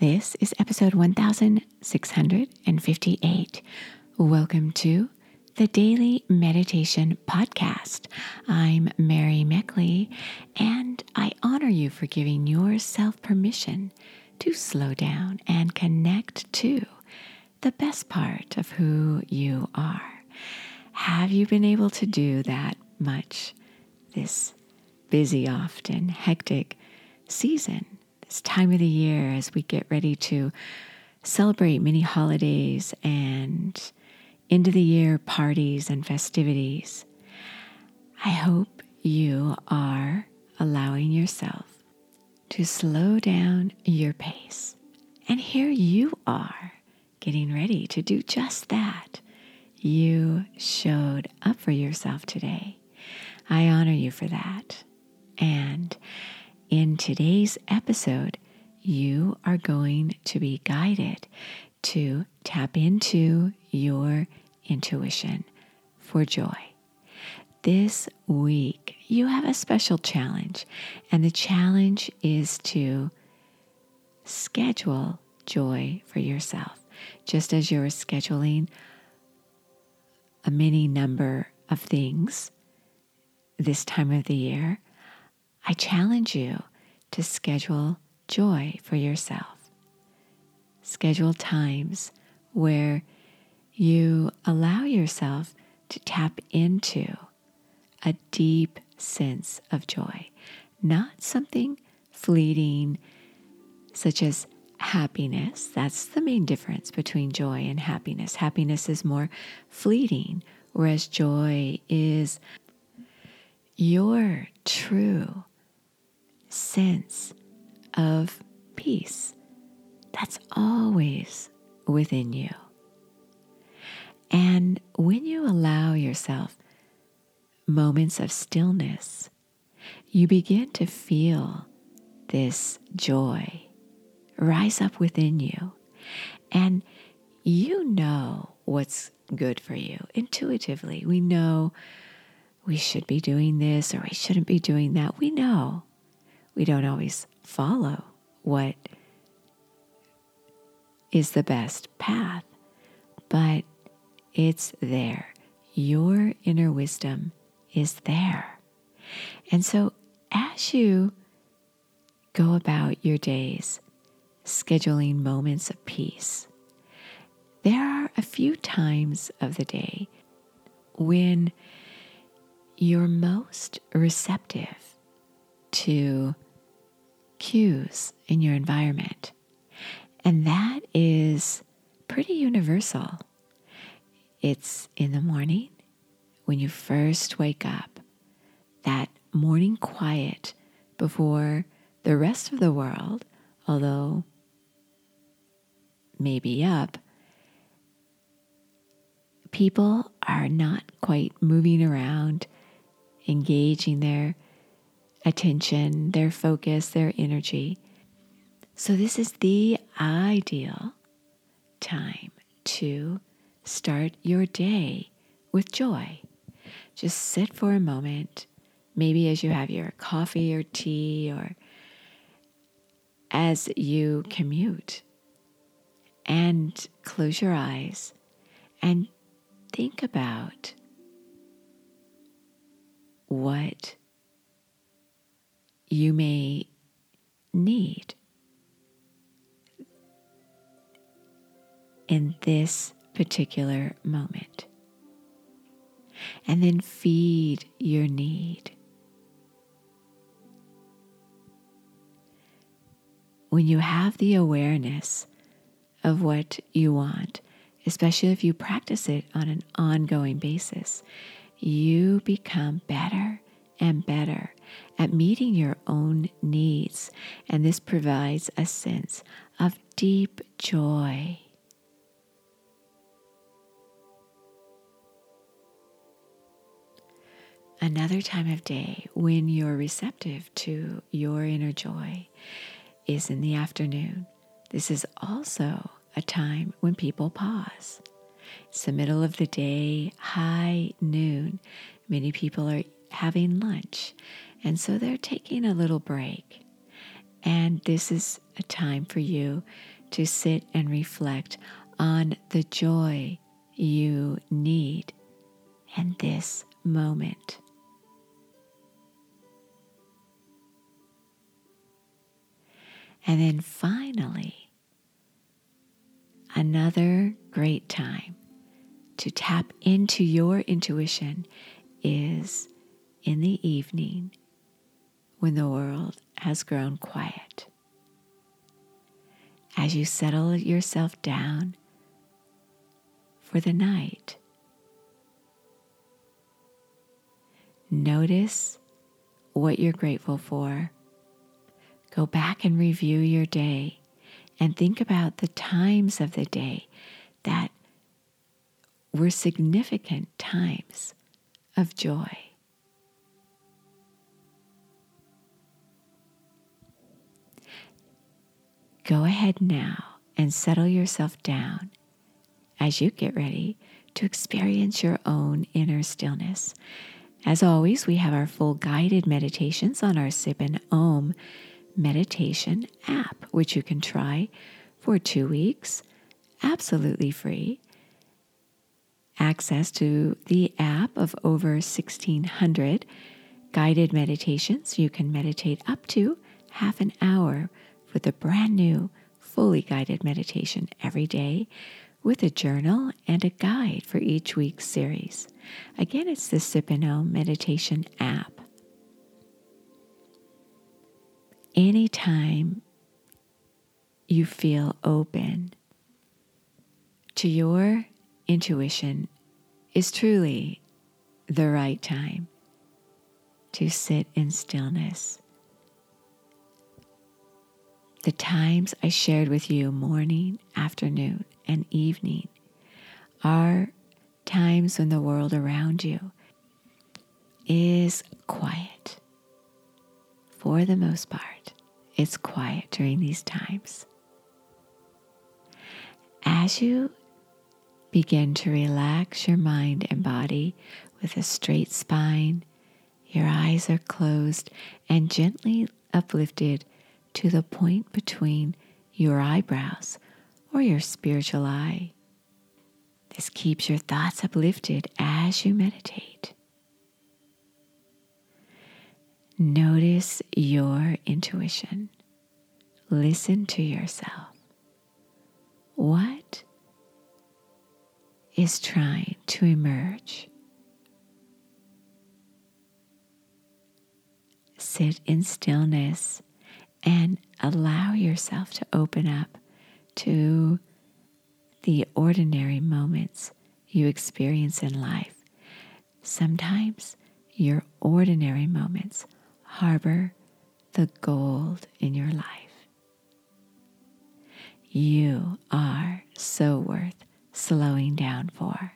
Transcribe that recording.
This is episode 1658. Welcome to the Daily Meditation Podcast. I'm Mary Meckley, and I honor you for giving yourself permission to slow down and connect to the best part of who you are. Have you been able to do that much this busy, often hectic season? This time of the year as we get ready to celebrate many holidays and end of the year parties and festivities. I hope you are allowing yourself to slow down your pace. And here you are getting ready to do just that. You showed up for yourself today. I honor you for that. And in today's episode, you are going to be guided to tap into your intuition for joy. This week, you have a special challenge, and the challenge is to schedule joy for yourself, just as you're scheduling a mini number of things this time of the year. I challenge you to schedule joy for yourself. Schedule times where you allow yourself to tap into a deep sense of joy, not something fleeting such as happiness. That's the main difference between joy and happiness. Happiness is more fleeting, whereas joy is your true sense of peace that's always within you. And when you allow yourself moments of stillness, you begin to feel this joy rise up within you. And you know what's good for you intuitively. We know we should be doing this or we shouldn't be doing that. We know we don't always follow what is the best path, but it's there. Your inner wisdom is there. And so, as you go about your days, scheduling moments of peace, there are a few times of the day when you're most receptive to cues in your environment. And that is pretty universal. It's in the morning when you first wake up, that morning quiet before the rest of the world, although maybe up, people are not quite moving around, engaging their attention, their focus, their energy. So, this is the ideal time to start your day with joy. Just sit for a moment, maybe as you have your coffee or tea, or as you commute, and close your eyes and think about you may need in this particular moment. And then feed your need. When you have the awareness of what you want, especially if you practice it on an ongoing basis, you become better and better at meeting your own needs. And this provides a sense of deep joy. Another time of day when you're receptive to your inner joy is in the afternoon. This is also a time when people pause. It's the middle of the day, high noon. Many people are having lunch, and so they're taking a little break. And this is a time for you to sit and reflect on the joy you need in this moment. And then finally, another great time to tap into your intuition is in the evening when the world has grown quiet. As you settle yourself down for the night, notice what you're grateful for. Go back and review your day and think about the times of the day that were significant times of joy. Go ahead now and settle yourself down as you get ready to experience your own inner stillness. As always, we have our full guided meditations on our Sip and Om meditation app, which you can try for two weeks absolutely free. Access to the app of over 1,600 guided meditations. You can meditate up to half an hour with a brand new, fully guided meditation every day with a journal and a guide for each week's series. Again, it's the Sip and Om meditation app. Anytime you feel open to your intuition is truly the right time to sit in stillness the times I shared with you, morning, afternoon, and evening, are times when the world around you is quiet. For the most part, it's quiet during these times. As you begin to relax your mind and body with a straight spine, your eyes are closed and gently uplifted to the point between your eyebrows or your spiritual eye. This keeps your thoughts uplifted as you meditate. Notice your intuition. Listen to yourself. What is trying to emerge? Sit in stillness and allow yourself to open up to the ordinary moments you experience in life. Sometimes your ordinary moments harbor the gold in your life. You are so worth slowing down for.